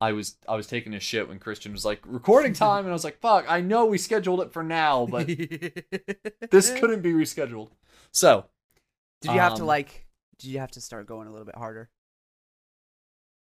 I was I was taking a shit when Christian was like recording time, and I was like, "Fuck! I know we scheduled it for now, but this couldn't be rescheduled." So, Did you have to Um, like? Did you have to start going a little bit harder?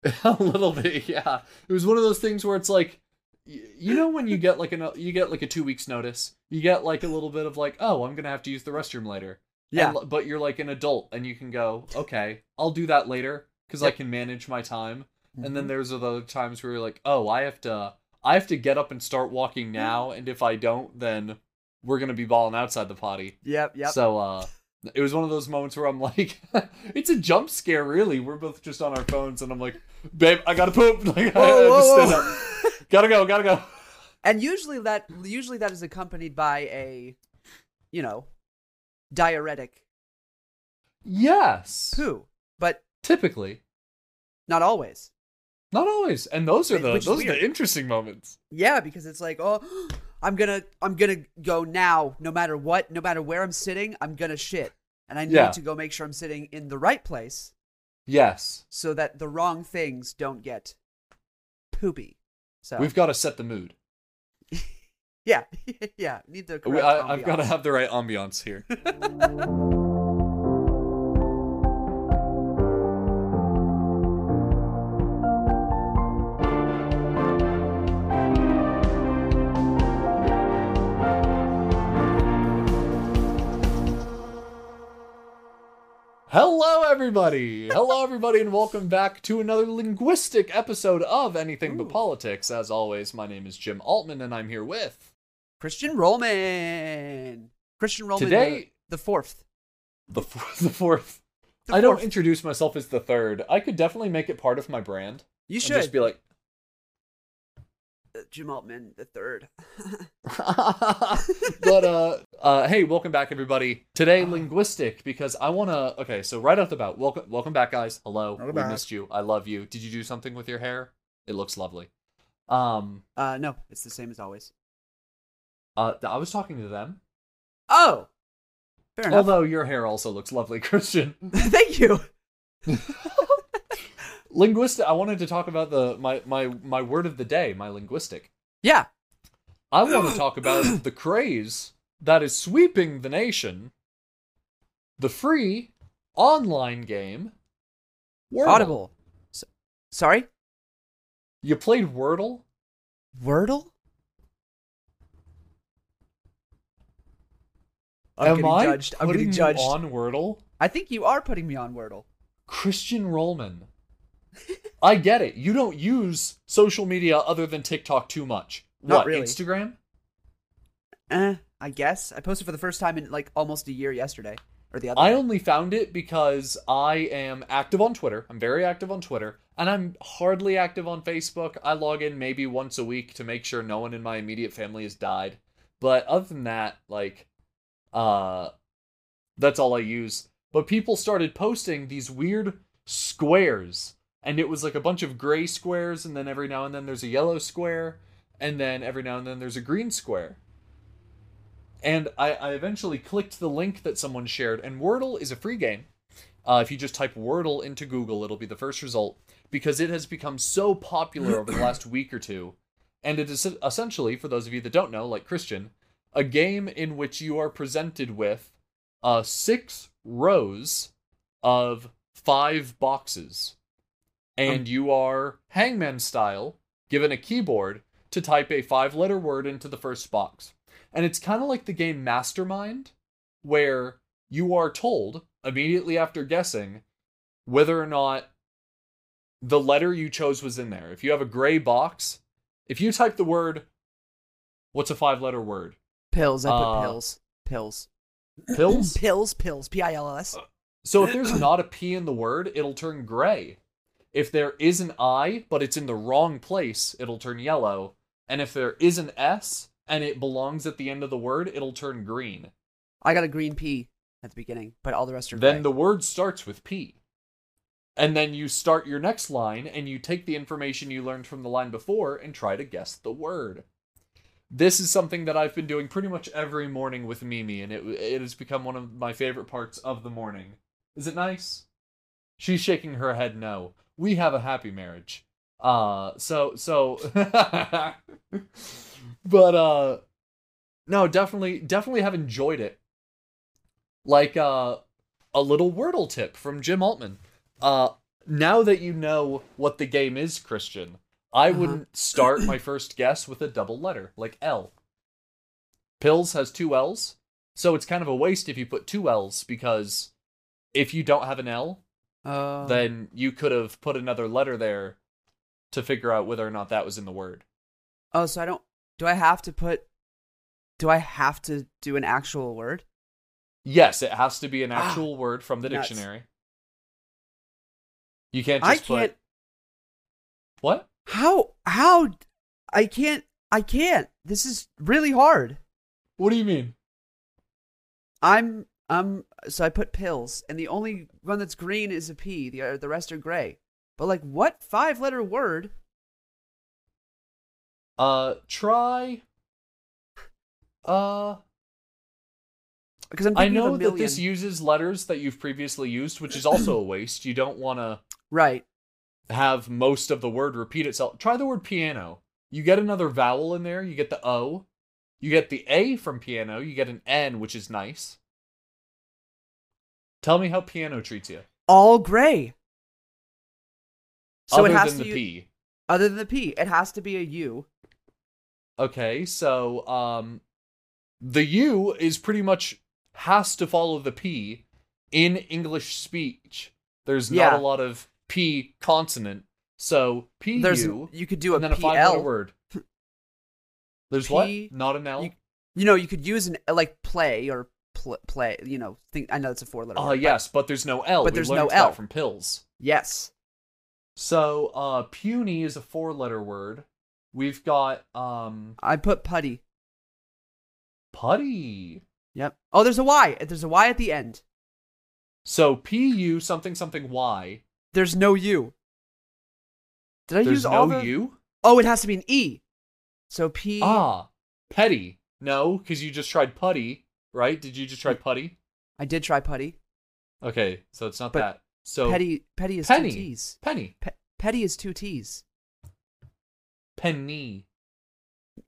a little bit, yeah. It was one of those things where it's like, you know, when you get like an you get like a two weeks notice, you get like a little bit of like, oh, I'm gonna have to use the restroom later. Yeah. And- but you're like an adult, and you can go, okay, I'll do that later because I can manage my time. And then Mhm. there's other times where you're like, oh, I have to, I have to get up and start walking now, and if I don't, then we're gonna be balling outside the potty. Yep. Yep. So, uh, it was one of those moments where I'm like, it's a jump scare, really. We're both just on our phones, and I'm like, babe, I gotta poop. Like, I Whoa, just whoa, whoa. up. Gotta go, gotta go. and usually that usually that is accompanied by a, you know, diuretic Yes. poo, but Typically, not always. Not always, and those are the which those are the interesting moments. Yeah, because it's like, oh, I'm gonna I'm gonna go now, no matter what, no matter where I'm sitting, I'm gonna shit, and I need Yeah. to go make sure I'm sitting in the right place Yes, so that the wrong things don't get poopy. So we've got to set the mood. yeah, yeah, need the I, I've got to have the right ambiance here. Hello, everybody. Hello, everybody, and welcome back to another linguistic episode of Anything But Politics. As always, my name is Jim Altman, and I'm here with Christian Rollman. Christian Rollman Today- the, the fourth. the fourth. The fourth. The I don't introduce myself as the third. I could definitely make it part of my brand. You should just be like, Jim Altman the third. but uh, uh, hey, welcome back, everybody. Today, linguistic, because I wanna. Okay, so right off the bat, welcome, welcome back, guys. Hello, Welcome we back. missed you. I love you. Did you do something with your hair? It looks lovely. Um, Uh, no, it's the same as always. uh, I was talking to them. Oh, fair enough. Although your hair also looks lovely, Christian. Thank you. Linguistic. I wanted to talk about the my my my word of the day, my linguistic. Yeah. I want to talk about the craze that is sweeping the nation. The free online game Wordle. Audible. S- sorry? You played Wordle? Wordle? I'm Am getting I judged. I'm getting you judged. on Wordle? I think you are putting me on Wordle. Christian Rollman. I get it. You don't use social media other than TikTok too much. Not what, really. Instagram? Eh, I guess. I posted for the first time in like almost a year yesterday. Or the other I day. only found it because I am active on Twitter. I'm very active on Twitter, and I'm hardly active on Facebook. I log in maybe once a week to make sure no one in my immediate family has died. But other than that, like, uh, that's all I use. But people started posting these weird squares, and it was like a bunch of gray squares, and then every now and then there's a yellow square, and then every now and then there's a green square. And I, I eventually clicked the link that someone shared, and Wordle is a free game. Uh, if you just type Wordle into Google, it'll be the first result because it has become so popular over the last week or two. And it is essentially, for those of you that don't know, like Christian, a game in which you are presented with uh, six rows of five boxes. And you are hangman style, given a keyboard to type a five letter word into the first box. And it's kind of like the game Mastermind, where you are told immediately after guessing whether or not the letter you chose was in there. If you have a gray box, if you type the word, what's a five letter word? Pills. I put Uh, pills. Pills. Pills? pills. Pills. P I L L S. So if there's not a P in the word, it'll turn gray. If there is an I, but it's in the wrong place, it'll turn yellow. And if there is an S and it belongs at the end of the word, it'll turn green. I got a green P at the beginning, but all the rest are Then gray. the word starts with P. And then you start your next line and you take the information you learned from the line before and try to guess the word. This is something that I've been doing pretty much every morning with Mimi, and it it has become one of my favorite parts of the morning. Is it nice? She's shaking her head no. We have a happy marriage. Uh so so but uh no, definitely definitely have enjoyed it. Like uh a little Wordle tip from Jim Altman. Uh now that you know what the game is, Christian, I Uh-huh. wouldn't start my first guess with a double letter, like L. Pills has two L's, so it's kind of a waste if you put two L's because if you don't have an L, Uh, then you could have put another letter there to figure out whether or not that was in the word. oh, so I don't. Do I have to put? Do I have to do an actual word? Yes, it has to be an Ah, actual word from the nuts. dictionary. You can't I just can't. put what? How? How? I can't. I can't. This is really hard. What do you mean? I'm. Um. So I put pills, and the only one that's green is a P. The uh, the rest are gray. But like, what five letter word? Uh, try. Uh, Because I'm I know that this uses letters that you've previously used, which is also a waste. You don't want to right. have most of the word repeat itself. Try the word piano. You get another vowel in there. You get the O. You get the A from piano. You get an N, which is nice. Tell me how piano treats you. All gray. So other it has than to the P. other than the P, it has to be a U. Okay, so um, the U is pretty much has to follow the P in English speech. There's not Yeah. a lot of P consonant, so P There's U you could do a and then a five letter word. There's P- what? Not an L. you- You know, you could use an like play or pl- play. You know, think I know it's a four letter. Uh word, but- yes, but there's no L. but We there's no L. from pills. Yes. So uh puny is a four letter word. We've got um I put putty. putty. Yep. Oh, there's a Y. There's a Y at the end. So P U something something Y. There's no U. Did I There's use all the? U. Oh, it has to be an E. So P. Ah, petty. No, because you just tried putty, right? Did you just try putty? I did try putty. Okay, so it's not But that. So petty. Petty is penny. two T's. penny, Pe- petty is two T's. penny.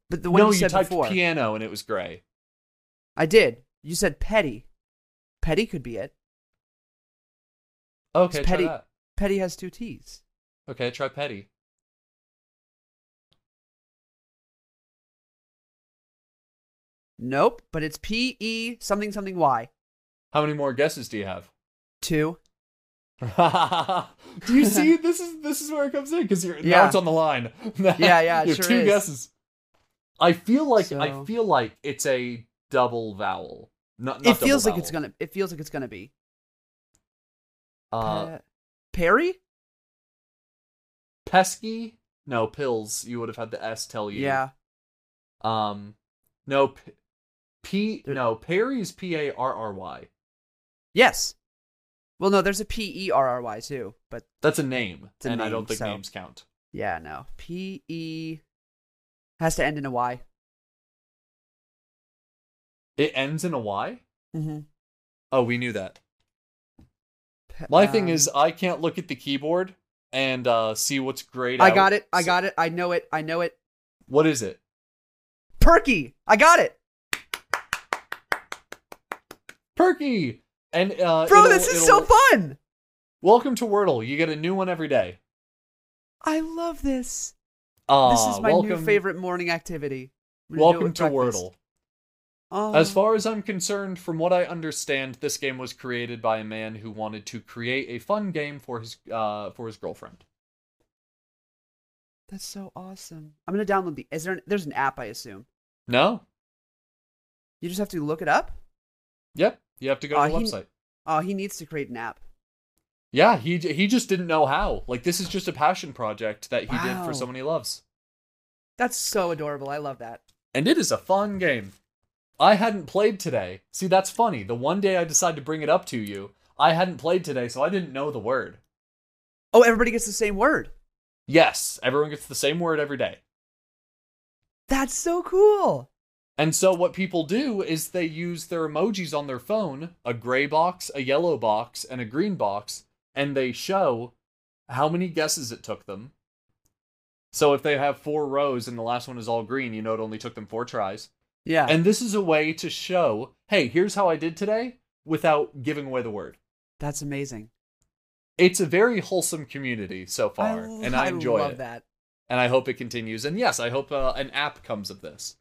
But the one no, you you said typed before, piano and it was gray. I did. You said petty. Petty could be it. Okay, petty. that. Petty has two T's. Okay, try petty. Nope, but it's P E something something Y. How many more guesses do you have? Two. do you see? This is this is where it comes in because you're now it's on the line. Yeah, yeah, you have sure two is. guesses. I feel like I feel like it's a double vowel. Not, not it double feels like it's gonna. It feels like it's gonna be. Uh, Pe- Perry? pesky. No pills. You would have had the S tell you. Yeah. Um, no, P. P no, Perry's P A R R Y. Yes. Well, no, there's a P E R R Y too, but That's a name, a and I don't think so- names count. yeah, no. P E has to end in a Y. It ends in a Y. Mm-hmm. Oh, we knew that. My thing is, I can't look at the keyboard and uh, see what's grayed I out. got it. I got it. I know it. I know it. What is it? Perky. I got it. And uh, Bro, this is so fun. Welcome to Wordle. You get a new one every day. I love this. Uh, this is my welcome, new favorite morning activity. I'm gonna do it Welcome to breakfast. Wordle. Oh. As far as I'm concerned, from what I understand, this game was created by a man who wanted to create a fun game for his uh for his girlfriend. That's so awesome. I'm gonna download the. Is there? There's an app, I assume. No? You just have to look it up. Yep. You have to go to Uh, the he- website. Oh, he needs to create an app. Yeah, he he just didn't know how. Like this is just a passion project that he did for someone he loves. That's so adorable. I love that. And it is a fun game. I hadn't played today. See, that's funny. The one day I decided to bring it up to you, I hadn't played today, so I didn't know the word. Oh, everybody gets the same word. Yes, everyone gets the same word every day. That's so cool. And so what people do is they use their emojis on their phone, a gray box, a yellow box, and a green box, and they show how many guesses it took them So if they have four rows and the last one is all green, you know it only took them four tries. Yeah. And this is a way to show, hey, here's how I did today without giving away the word. That's amazing. It's a very wholesome community so far, I, and I enjoy I love it. that. And I hope it continues. And yes, I hope uh, an app comes of this.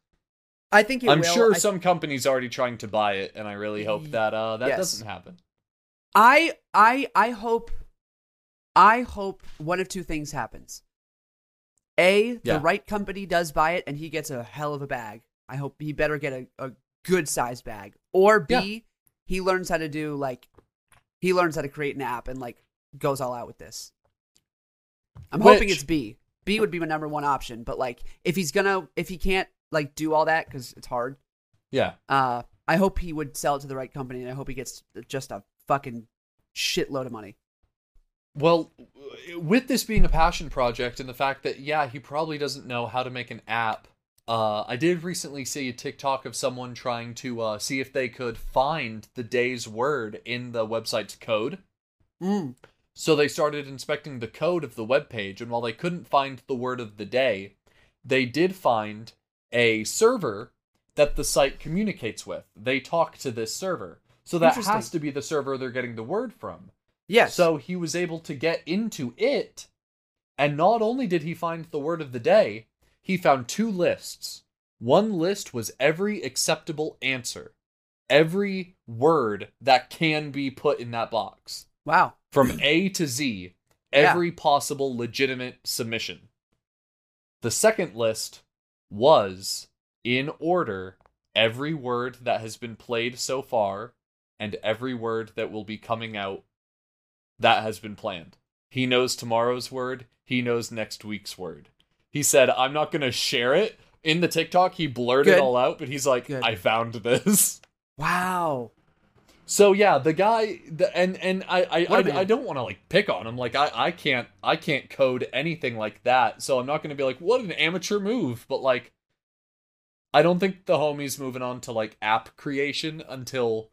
I think I'm will. sure I, some companies already trying to buy it, and I really hope that uh, that yes. doesn't happen. I I I hope I hope one of two things happens. A, Yeah. the right company does buy it and he gets a hell of a bag. I hope he better get a, a good sized bag. Or B, Yeah. he learns how to do like he learns how to create an app and like goes all out with this. I'm hoping it's B. B would be my number one option, but like if he's gonna if he can't like do all that because it's hard, Yeah. uh, I hope he would sell it to the right company, and I hope he gets just a fucking shitload of money. Well, with this being a passion project and the fact that yeah, he probably doesn't know how to make an app. Uh, I did recently see a TikTok of someone trying to uh, see if they could find the day's word in the website's code. Mm. So they started inspecting the code of the web page, and while they couldn't find the word of the day, they did find a server that the site communicates with. They talk to this server. So that has to be the server they're getting the word from. Yes. So he was able to get into it, and not only did he find the word of the day, he found two lists. One list was every acceptable answer, every word that can be put in that box wow. from A to Z, Yeah. every possible legitimate submission. The second list was, in order, every word that has been played so far and every word that will be coming out that has been planned. He knows tomorrow's word, he knows next week's word. He said, I'm not going to share it. In the TikTok, he blurred Good. it all out, but he's like, Good. I found this. Wow. So yeah, the guy, the, and and I I, What a man. I, I don't want to like pick on him. Like I I can't I can't code anything like that. So I'm not going to be like what an amateur move. But like, I don't think the homie's moving on to like app creation until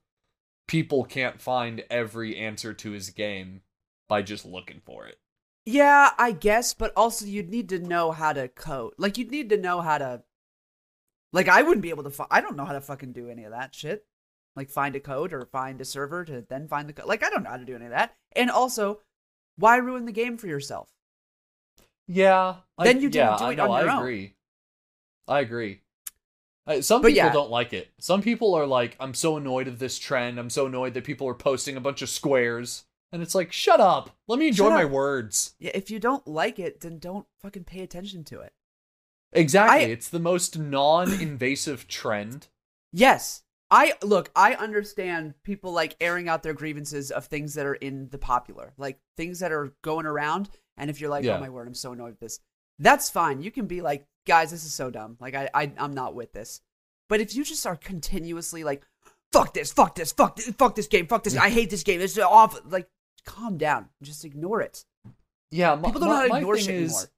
people can't find every answer to his game by just looking for it. Yeah, I guess, but also you'd need to know how to code. Like you'd need to know how to. Like I wouldn't be able to. Fi- I don't know how to fucking do any of that shit. Like find a code or find a server to then find the code. Like I don't know how to do any of that. And also, why ruin the game for yourself? Yeah. Then I, you didn't yeah, do I it know, on your I own. agree. I agree. Some people yeah. don't like it. Some people are like, I'm so annoyed of this trend. I'm so annoyed that people are posting a bunch of squares. And it's like, shut up. Let me enjoy my words. Yeah, if you don't like it, then don't fucking pay attention to it. Exactly. I- it's the most non invasive trend. Yes. I look, I understand people like airing out their grievances of things that are in the popular, like things that are going around. And if you're like, oh Yeah. oh my word, I'm so annoyed with this, that's fine. You can be like, guys, this is so dumb. Like, I, I I'm not with this. But if you just are continuously like, fuck this, fuck this, fuck this, fuck this game, fuck this, I hate this game, it's awful. Like, calm down, just ignore it. Yeah, my, People don't know how to ignore shit is, anymore.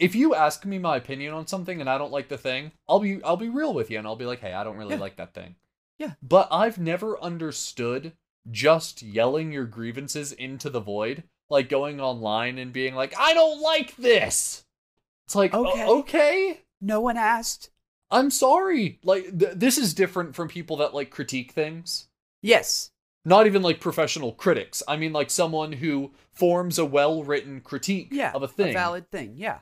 If you ask me my opinion on something and I don't like the thing, I'll be I'll be real with you and I'll be like, hey, I don't really Yeah. like that thing. Yeah. But I've never understood just yelling your grievances into the void, like going online and being like, I don't like this. It's like, Okay. okay, No one asked. I'm sorry. Like th- this is different from people that like critique things. Yes. Not even like professional critics. I mean like someone who forms a well-written critique Yeah. of a thing. valid thing. Yeah.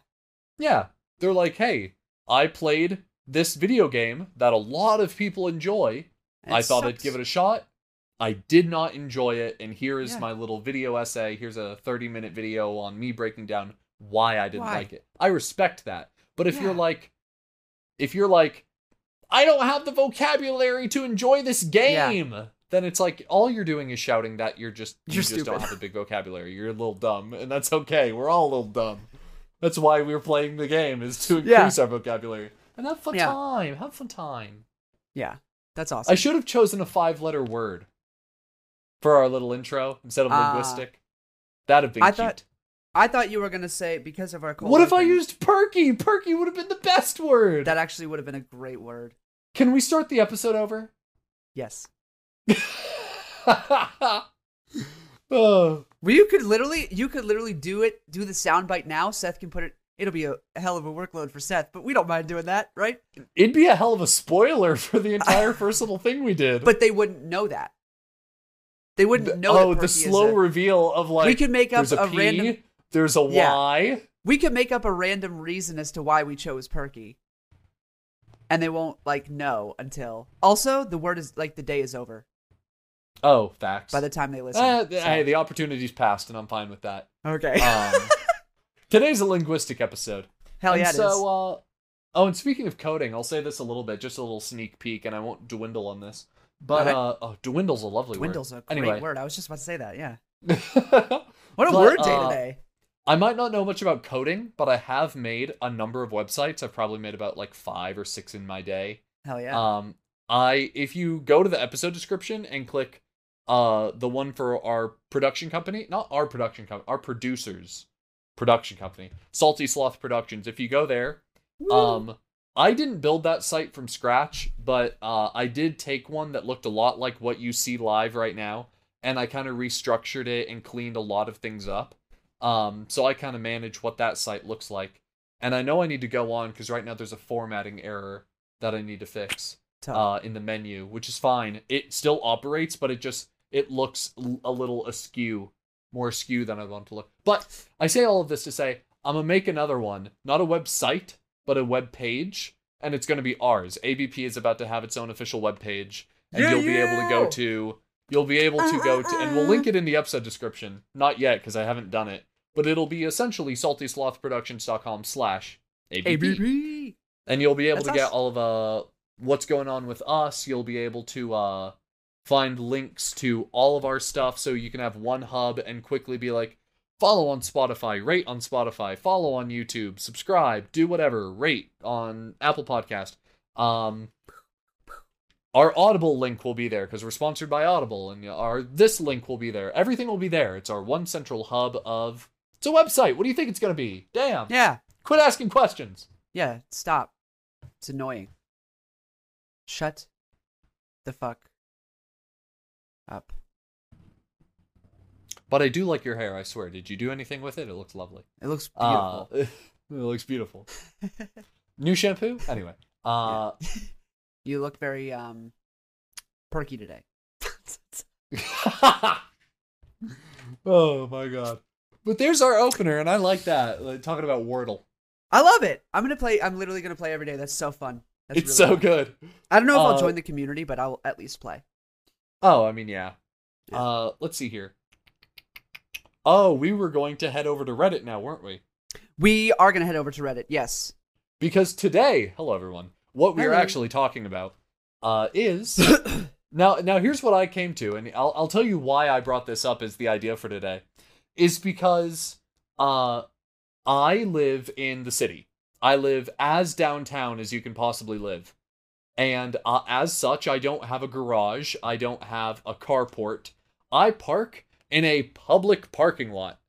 Yeah. They're like, "Hey, I played this video game that a lot of people enjoy. I thought I'd give it a shot. I did not enjoy it, and here is Yeah. my little video essay. Here's a 30 minute video on me breaking down why I didn't Why? like it. I respect that. But if you're like, if you're like, I don't have the vocabulary to enjoy this game, then it's like all you're doing is shouting that you're just you You're just stupid. don't have a big vocabulary. You're a little dumb, and that's okay. We're all a little dumb. That's why we're playing the game is to Yeah. increase our vocabulary and have fun Yeah. time. Have fun time. Yeah. That's awesome. I should have chosen a five letter word for our little intro instead of Ah. linguistic. That'd have been I cute. thought- I thought you were gonna say because of our. what if I used perky? Perky would have been the best word. That actually would have been a great word. Can we start the episode over? Yes. oh. Well, you could literally, you could literally do it. Do the soundbite now. Seth can put it. It'll be a hell of a workload for Seth, but we don't mind doing that, right? It'd be a hell of a spoiler for the entire first little thing we did. But they wouldn't know that. They wouldn't know. oh, the slow a- reveal of like we could make up there's a, a P, random. there's a Yeah. Y. We could make up a random reason as to why we chose Perky, and they won't like know until. Also, the word is like the day is over Oh, facts. by the time they listen. Eh, so- Hey, the opportunity's passed, and I'm fine with that. okay. Um, today's a linguistic episode. Hell and yeah, it is. so, uh, oh, and speaking of coding, I'll say this a little bit, just a little sneak peek, and I won't dwindle on this. But Okay. uh, oh, dwindle's a lovely Dwindle's word. a great anyway. word. I was just about to say that. Yeah. What a But, word day uh, today. I might not know much about coding, but I have made a number of websites. I've probably made about like five or six in my day. Hell yeah. Um, I if you go to the episode description and click uh the one for our production company, not our production company, our producers production company, Salty Sloth Productions. If you go there, um, I didn't build that site from scratch, but uh, I did take one that looked a lot like what you see live right now, and I kind of restructured it and cleaned a lot of things up. Um, so I kind of manage what that site looks like, and I know I need to go on because right now there's a formatting error that I need to fix uh, in the menu, which is fine. It still operates, but it just it looks l- a little askew, more askew than I want to look. But I say all of this to say I'm gonna make another one, not a website, but a web page, and it's gonna be ours. ABP is about to have its own official web page, and Yeah, you'll be able to go to you'll be able to go to, and we'll link it in the episode description. Not yet because I haven't done it, but it'll be essentially saltyslothproductions.com slash ABP ABP. and you'll be able That's to get us. all of uh what's going on with us you'll be able to uh find links to all of our stuff so you can have one hub and quickly be like follow on spotify rate on spotify follow on youtube subscribe do whatever rate on apple podcast um our audible link will be there because we're sponsored by audible and our this link will be there everything will be there it's our one central hub of it's a website what do you think it's going to be damn Yeah. quit asking questions Yeah. Stop. It's annoying. Shut the fuck up. But I do like your hair, I swear. Did you do anything with it? It looks lovely. It looks Uh, beautiful. it looks beautiful. New shampoo? Anyway. Uh you look very um perky today. Oh my god. But there's our opener, and I like that. Like, talking about Wordle. I love it. I'm gonna play. I'm literally gonna play every day. That's so fun. That's it's really so fun. good. I don't know if Uh, I'll join the community, but I'll at least play. Oh, I mean, yeah. Yeah. Uh let's see here. Oh, we were going to head over to Reddit now, weren't we? We are gonna head over to Reddit. Yes. Because today, hello everyone, what we are actually talking about uh, is now. Now here's what I came to, and I'll I'll tell you why I brought this up as the idea for today, is because uh, I live in the city. I live as downtown as you can possibly live, and uh, as such, I don't have a garage. I don't have a carport. I park in a public parking lot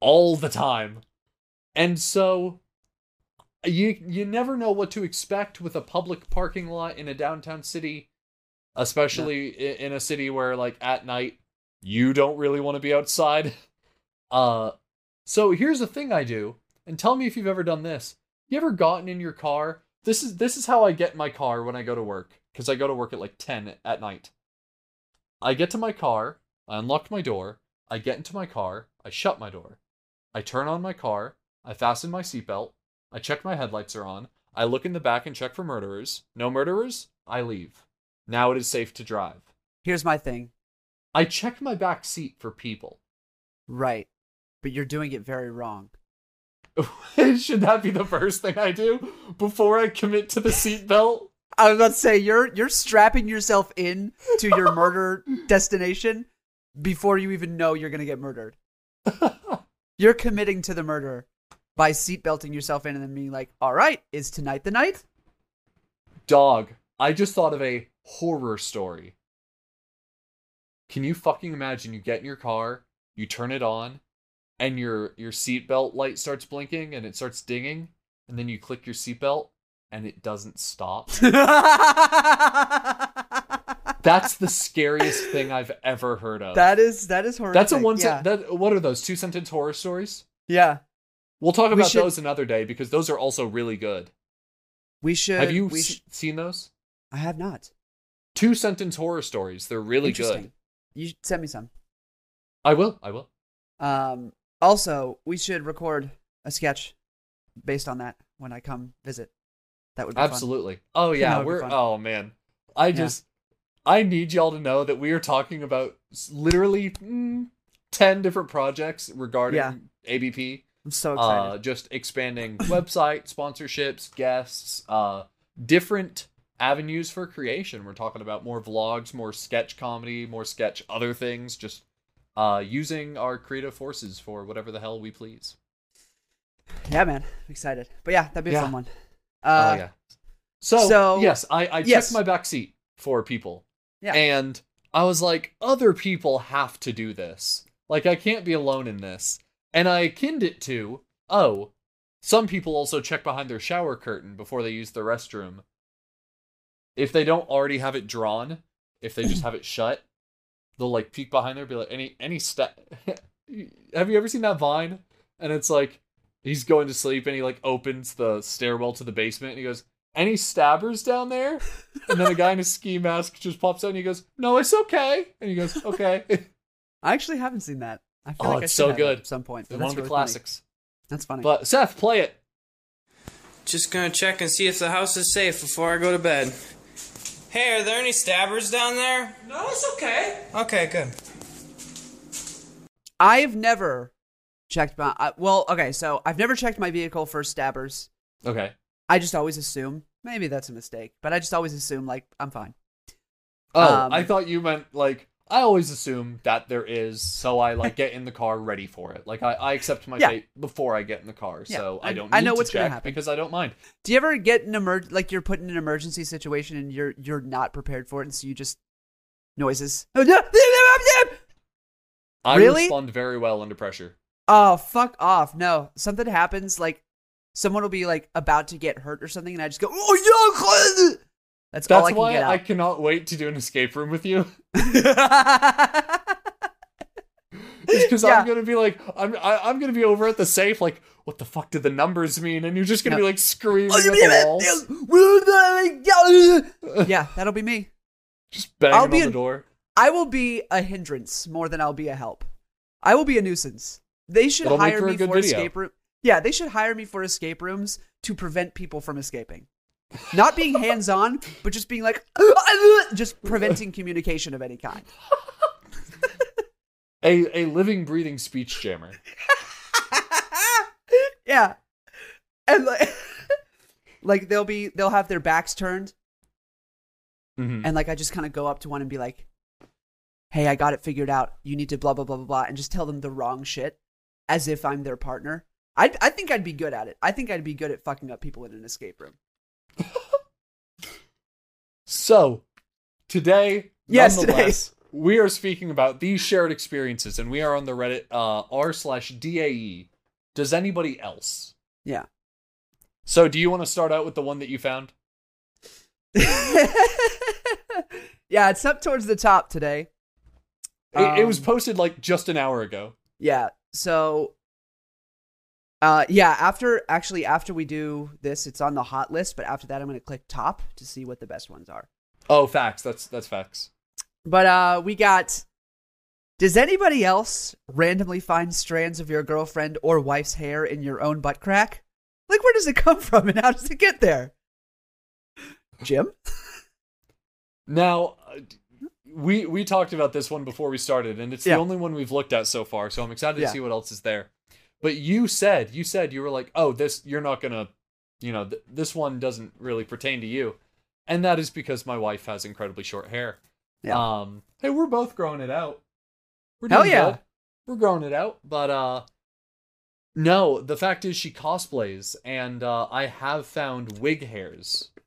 all the time. And so you you never know what to expect with a public parking lot in a downtown city, especially i in a city where like at night you don't really want to be outside. Uh so here's the thing I do, and tell me if you've ever done this. You ever gotten in your car? This is this is how I get in my car when I go to work cuz I go to work at like 10 at night. I get to my car, I unlock my door, I get into my car, I shut my door. I turn on my car, I fasten my seatbelt, I check my headlights are on, I look in the back and check for murderers. No murderers, I leave. Now it is safe to drive. Here's my thing. I check my back seat for people. Right. But you're doing it very wrong. Should that be the first thing I do before I commit to the seatbelt? I was about to say you're you're strapping yourself in to your murder destination before you even know you're gonna get murdered. You're committing to the murder by seatbelting yourself in and then being like, "All right, is tonight the night?" Dog, I just thought of a horror story. Can you fucking imagine you get in your car, you turn it on, and your your seatbelt light starts blinking and it starts dinging, and then you click your seatbelt and it doesn't stop? That's the scariest thing I've ever heard of. that is that is horrific. That's a one yeah. sen- that what are those two sentence horror stories? yeah. We'll talk We about should- those another day because those are also really good. We should. Have you We sh- seen those? I have not. Two sentence horror stories. They're really good. You send me some. I will. I will. Um. Also, we should record a sketch based on that when I come visit. That would be fun. Absolutely. Oh yeah, we're oh man. I Yeah. just I need y'all to know that we are talking about literally mm, 10 different projects regarding Yeah. ABP. I'm so excited. Uh just expanding website, sponsorships, guests, uh different avenues for creation. We're talking about more vlogs, more sketch comedy, more sketch other things, just uh using our creative forces for whatever the hell we please. yeah, man. I'm excited. But yeah, that'd be a Yeah. fun one. Uh, oh yeah. So, so- yes, I, I yes. checked my back seat for people. Yeah. And I was like, other people have to do this. Like I can't be alone in this. And I akined it to, oh, some people also check behind their shower curtain before they use the restroom. If they don't already have it drawn, if they just have it shut, they'll like peek behind there, be like, any any sta Have you ever seen that Vine? And it's like he's going to sleep and he like opens the stairwell to the basement and he goes, Any stabbers down there? And then a guy in a ski mask just pops out and he goes, No, it's okay. And he goes, Okay. I actually haven't seen that. I feel Oh, like I it's should so have it good. at some point. but One that's of the really funny. classics. That's funny. But Seth, play it. Just gonna check and see if the house is safe before I go to bed. Hey, are there any stabbers down there? No, it's okay. Okay, good. I've never checked my. I, well, okay, so I've never checked my vehicle for stabbers. Okay. I just always assume. Maybe that's a mistake, but I just always assume like I'm fine. Oh, Um, I thought you meant like I always assume that there is, so I like get in the car ready for it. Like I, I accept my Yeah. fate before I get in the car, Yeah, so I, I- don't. I know to what's gonna happen. because I don't mind. Do you ever get an emer- like you're put in an emergency situation and you're you're not prepared for it, and so you just noises? I Really? respond very well under pressure. Oh fuck off! No, something happens like someone will be like about to get hurt or something, and I just go, "Oh yeah!" That's, all That's I can why I cannot wait to do an escape room with you. Because Yeah. I'm gonna be like, I'm I, I'm gonna be over at the safe, like, what the fuck do the numbers mean? And you're just gonna No. be like screaming at the walls, yeah, that'll be me. just banging I'll on be the an- door. I will be a hindrance more than I'll be a help. I will be a nuisance. They should It'll hire for me for video. escape room. Yeah, they should hire me for escape rooms to prevent people from escaping. Not being hands on, but just being like, just preventing communication of any kind. A a living, breathing speech jammer. yeah, and like, like they'll be they'll have their backs turned, Mhm. and like I just kind of go up to one and be like, "Hey, I got it figured out. You need to blah blah blah blah blah," and just tell them the wrong shit, as if I'm their partner. I I think I'd be good at it. I think I'd be good at fucking up people in an escape room. So, today, Yes, nonetheless, we are speaking about these shared experiences, and we are on the Reddit uh, r slash dae. Does anybody else? Yeah. So, do you want to start out with the one that you found? yeah, it's up towards the top today. It, it was Um, posted like just an hour ago. Yeah. So uh yeah, after actually after we do this, it's on the hot list, but after that I'm going to click top to see what the best ones are. Oh, facts. That's that's facts. But uh we got Does anybody else randomly find strands of your girlfriend or wife's hair in your own butt crack? Like where does it come from and how does it get there? Jim? Now, we we talked about this one before we started, and it's Yeah. the only one we've looked at so far. So I'm excited Yeah. to see what else is there. But you said you said you were like, oh, this you're not gonna, you know, th- this one doesn't really pertain to you, and that is because my wife has incredibly short hair. Yeah. Um. Hey, we're both growing it out. We're Hell yeah. good. We're growing it out, but uh. No, the fact is she cosplays, and uh, I have found wig hairs.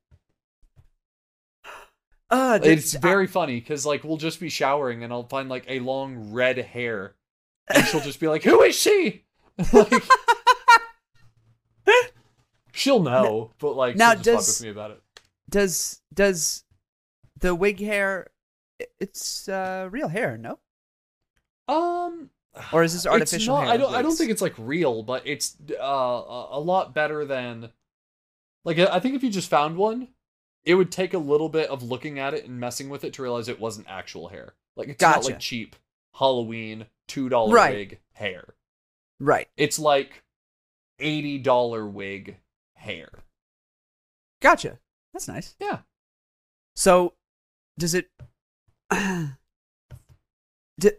Uh did- It's very funny because like we'll just be showering and I'll find like a long red hair, and she'll just be like, "Who is she?" like, she'll know, but like Now, she'll just does- with me about it. does does the wig hair it's uh real hair, no? Um, Or is this artificial not, hair? I don't. I don't think it's like real, but it's uh, a lot better than. Like I think if you just found one, it would take a little bit of looking at it and messing with it to realize it wasn't actual hair. Like it's not Gotcha. like cheap Halloween two dollar Right. wig hair. Right. It's like eighty dollar wig hair. Gotcha. That's nice. Yeah. So, does it? D-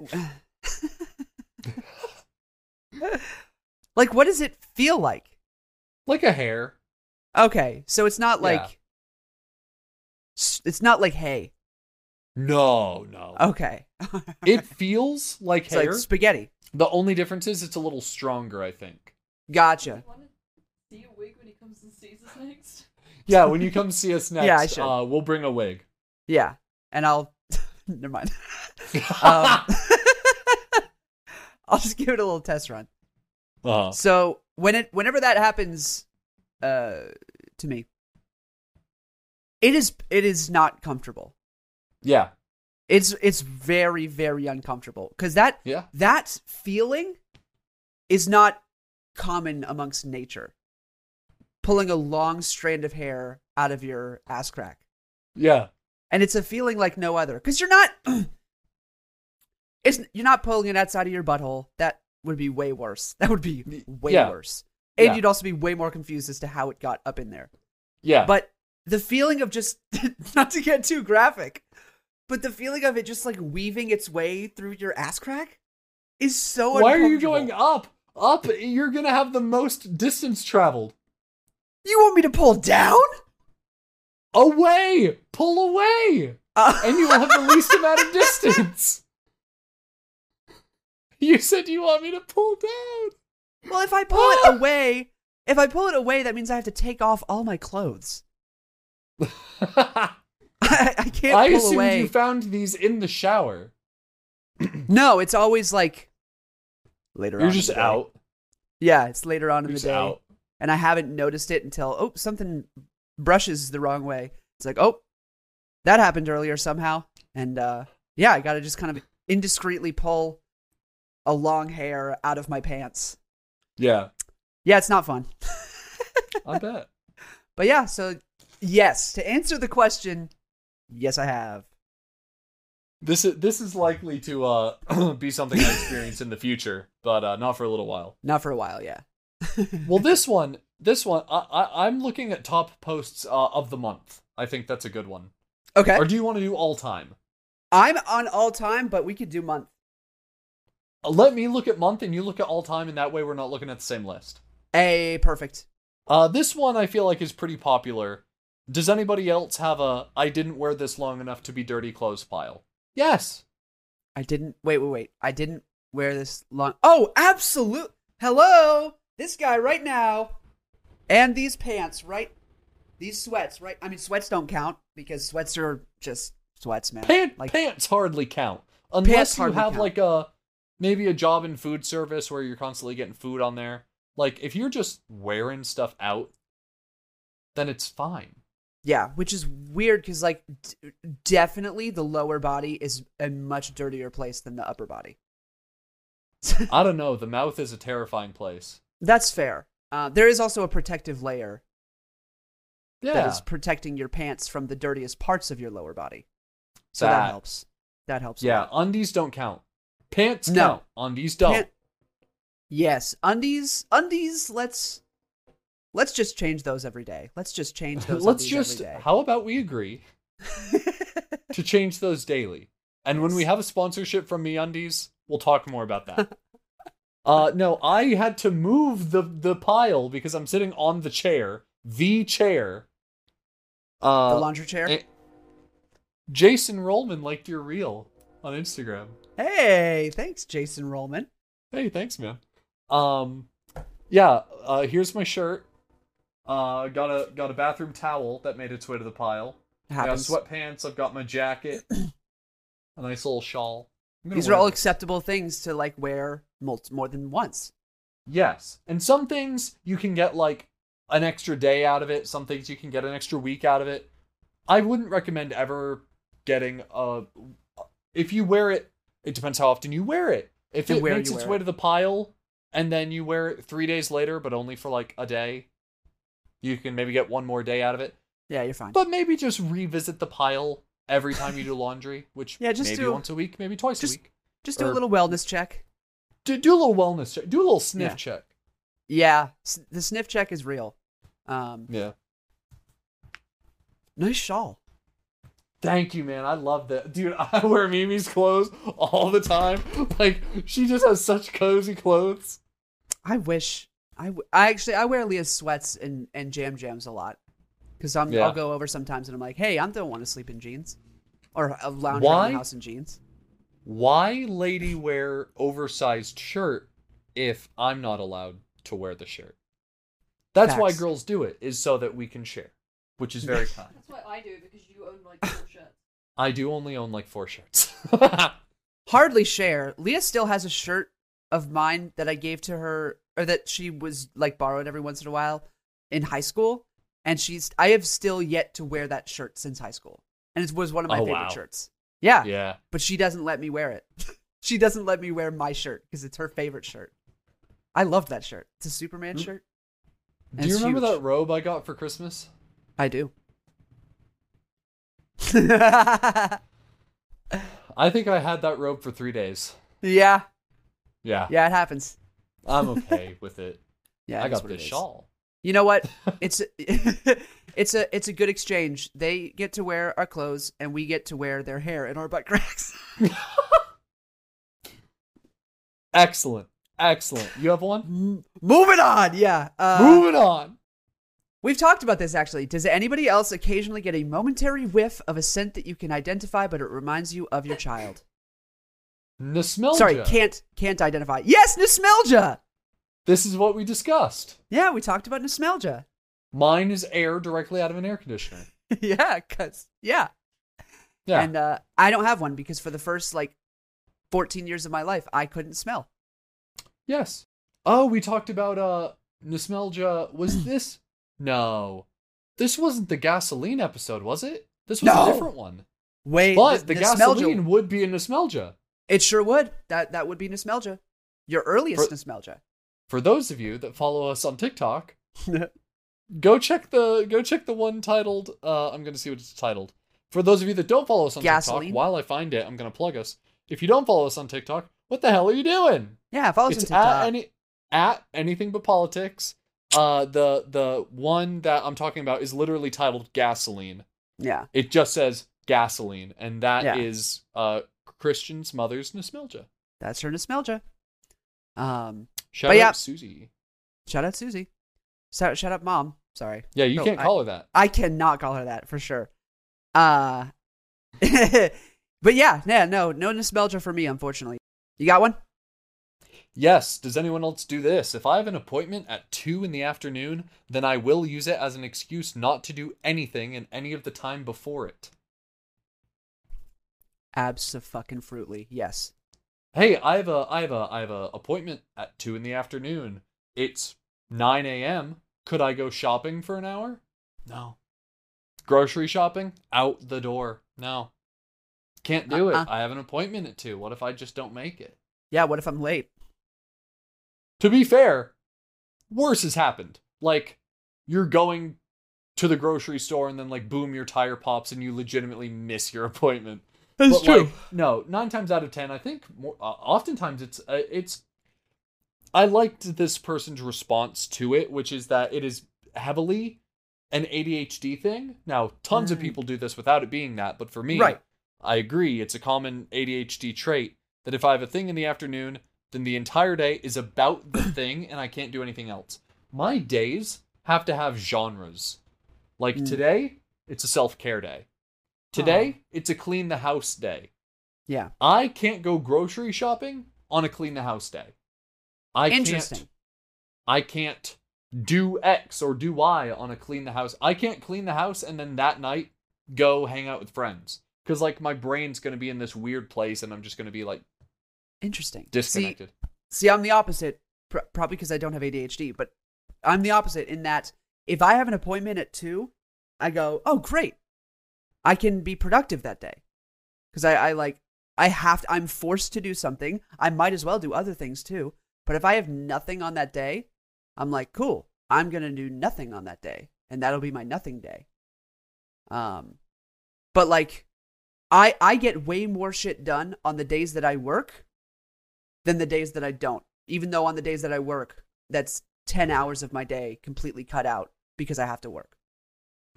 like, what does it feel like? Like a hair. Okay, so it's not like Yeah. it's not like hay. No, no. Okay, It feels like it's hair. like spaghetti. The only difference is it's a little stronger, I think. Gotcha. Want to see a wig when he comes and sees us next? Yeah, when you come see us next, Yeah, I should. uh, we'll bring a wig. Yeah, and I'll never mind. um, I'll just give it a little test run. uh, So when it whenever that happens uh to me it is it is not comfortable. yeah, It's it's very very uncomfortable cuz that yeah. that feeling is not common amongst nature. Pulling a long strand of hair out of your ass crack. Yeah. And it's a feeling like no other cuz you're not it's you're not pulling it outside of your butthole. That would be way worse. That would be way Yeah. worse. And Yeah. you'd also be way more confused as to how it got up in there. Yeah. But the feeling of just not to get too graphic, but the feeling of it just like weaving its way through your ass crack is so why are you going up? Up, you're gonna have the most distance traveled. You want me to pull down? Away! Pull away! Uh, And you will have the least amount of distance. You said you want me to pull down. well, if I pull it away, if I pull it away, that means I have to take off all my clothes. I, I can't I pull assumed away. you found these in the shower. no, it's always like later. You're just the day. out. Yeah, it's later on You're in the just day. out. and I haven't noticed it until oh something brushes the wrong way. It's like oh that happened earlier somehow, and uh, yeah, I got to just kind of indiscreetly pull a long hair out of my pants. Yeah, Yeah, it's not fun, I bet. but yeah. So yes, to answer the question, yes, I have. This is this is likely to uh be something I experience in the future, but uh, not for a little while. Not for a while, yeah. Well, this one, this one, I, I I'm looking at top posts uh, of the month. I think that's a good one. Okay, Or do you want to do all time? I'm on all time, but we could do month. Uh, Let me look at month and you look at all time, and that way we're not looking at the same list. A perfect. Uh, this one I feel like is pretty popular. Does anybody else have a I didn't wear this long enough to be dirty clothes pile? Yes. I didn't wait, wait, wait. I didn't wear this long. Oh, absolute. Hello, this guy right now, and these pants right, these sweats right. I mean, sweats don't count because sweats are just sweats, man. Pant, like pants hardly count unless you have count. like a maybe a job in food service where you're constantly getting food on there. Like if you're just wearing stuff out, then it's fine. Yeah, which is weird because like d- definitely the lower body is a much dirtier place than the upper body. I don't know. The mouth is a terrifying place. That's fair. Uh, there is also a protective layer Yeah. that is protecting your pants from the dirtiest parts of your lower body. So that, That. helps. That helps. Yeah, undies don't count. Pants No. count. Undies don't. Pant- Yes, undies. Undies. Let's let's just change those every day. Let's just change those. Let's just every day. how about we agree to change those daily? And when we have a sponsorship from MeUndies, we'll talk more about that. uh no, I had to move the the pile because I'm sitting on the chair, the chair. Uh the laundry chair. eh, Jason Rollman liked your reel on Instagram. hey, thanks, Jason Rollman. Hey, thanks, man. Um, yeah. Uh, here's my shirt. Uh, got a got a bathroom towel that made its way to the pile. I got sweatpants. I've got my jacket. a nice little shawl. These are all this. acceptable things to like wear mul- more than once. Yes, and some things you can get like an extra day out of it. Some things you can get an extra week out of it. I wouldn't recommend ever getting a. If you wear it, it depends how often you wear it. If And it makes its way it. to the pile and then you wear it three days later, but only for like a day, you can maybe get one more day out of it. Yeah, you're fine. But maybe just revisit the pile every time you do laundry, which Yeah, just maybe do- once a week, maybe twice just- a week. Just do a little wellness check. Do, do a little wellness check. Do a little sniff Yeah. check. Yeah, the sniff check is real. Um, Yeah. nice shawl. Thank you, man. I love that. Dude, I wear Mimi's clothes all the time. Like, she just has such cozy clothes. I wish I, w- I actually I wear Leah's sweats and, and jam jams a lot because I'm Yeah. I'll go over sometimes and I'm like, hey, I don't want to sleep in jeans or uh, lounge around Why? the house in jeans. Why lady wear oversized shirt if I'm not allowed to wear the shirt? That's why girls do it, is so that we can share, which is very kind. That's what I do because you own like four shirts. I do only own like four shirts. Hardly share. Leah still has a shirt of mine that I gave to her or that she was like borrowed every once in a while in high school, and she's I have still yet to wear that shirt since high school, and it was one of my Oh, favorite wow. shirts. Yeah, yeah. but she doesn't let me wear it. she doesn't let me wear my shirt because it's her favorite shirt. I love that shirt. It's a Superman Mm. shirt. Do you remember huge. that robe I got for Christmas? I do. I think I had that robe for three days. yeah, Yeah. yeah, it happens. I'm okay with it. Yeah, I got this shawl. You know what? It's it's a it's a good exchange. They get to wear our clothes, and we get to wear their hair in our butt cracks. Excellent. Excellent. You have one? M- Moving on. Yeah. Uh, Moving on. We've talked about this actually. Does anybody else occasionally get a momentary whiff of a scent that you can identify, but it reminds you of your child? Nostalgia. Sorry, can't can't identify. Yes, nostalgia. This is what we discussed. Yeah, we talked about nostalgia. Mine is air directly out of an air conditioner. yeah, cause yeah. Yeah. And uh, I don't have one because for the first like 14 years of my life, I couldn't smell. yes. Oh, we talked about uh nostalgia. Was this? No. This wasn't the gasoline episode, was it? This was No. a different one. Wait, But the, nostalgia- gasoline would be a nostalgia. It sure would. That that would be nostalgia. Your earliest For- nostalgia. For those of you that follow us on TikTok, go check the go check the one titled uh I'm gonna see what it's titled. For those of you that don't follow us on Gasoline? TikTok, while I find it, I'm gonna plug us. If you don't follow us on TikTok, what the hell are you doing? yeah, follow us on it's TikTok. at any at anything but politics. Uh the the one that I'm talking about is literally titled gasoline. yeah. It just says gasoline, and that is Yeah. uh Christian's mother's nostalgia. That's her nostalgia. Um, Shout out yeah. Susie. shout out Susie. Shout, shout out mom. Sorry. Yeah, you No, can't I- call her that. I cannot call her that for sure. Uh But yeah, yeah, no, no nostalgia for me, unfortunately. You got one? Yes. Does anyone else do this? If I have an appointment at 2 in the afternoon, then I will use it as an excuse not to do anything in any of the time before it. Abso-fucking-fruitly. Yes. Hey, I have a I have a I have a appointment at 2 in the afternoon. It's 9 a.m. Could I go shopping for an hour? No. Grocery shopping? Out the door. No. Can't do Uh-uh. it. I have an appointment at 2. What if I just don't make it? Yeah, what if I'm late? To be fair, worse has happened. Like, you're going to the grocery store and then, like, boom, your tire pops and you legitimately miss your appointment. That's But, like, no, nine times out of ten, I think more, uh, oftentimes it's uh, it's. I liked this person's response to it, which is that it is heavily an ADHD thing. Now, tons of Mm. people do this without it being that, but for me, Right. I agree. It's a common ADHD trait that if I have a thing in the afternoon, then the entire day is about the thing and I can't do anything else. My days have to have genres. Like Mm. today, it's a self care day. Today, it's a clean the house day. Yeah. I can't go grocery shopping on a clean the house day. I Interesting. can't I can't do X or do Y on a clean the house. I can't clean the house and then that night go hang out with friends. Cuz like my brain's going to be in this weird place and I'm just going to be like Interesting. disconnected. See, see, I'm the opposite. Pr- probably because I don't have ADHD, but I'm the opposite in that if I have an appointment at two, I go, oh great, I can be productive that day, because I, I like I have to, I'm forced to do something. I might as well do other things too. But if I have nothing on that day, I'm like, cool. I'm gonna do nothing on that day, and that'll be my nothing day. Um, but like, I I get way more shit done on the days that I work than the days that I don't. Even though on the days that I work, that's ten hours of my day completely cut out because I have to work.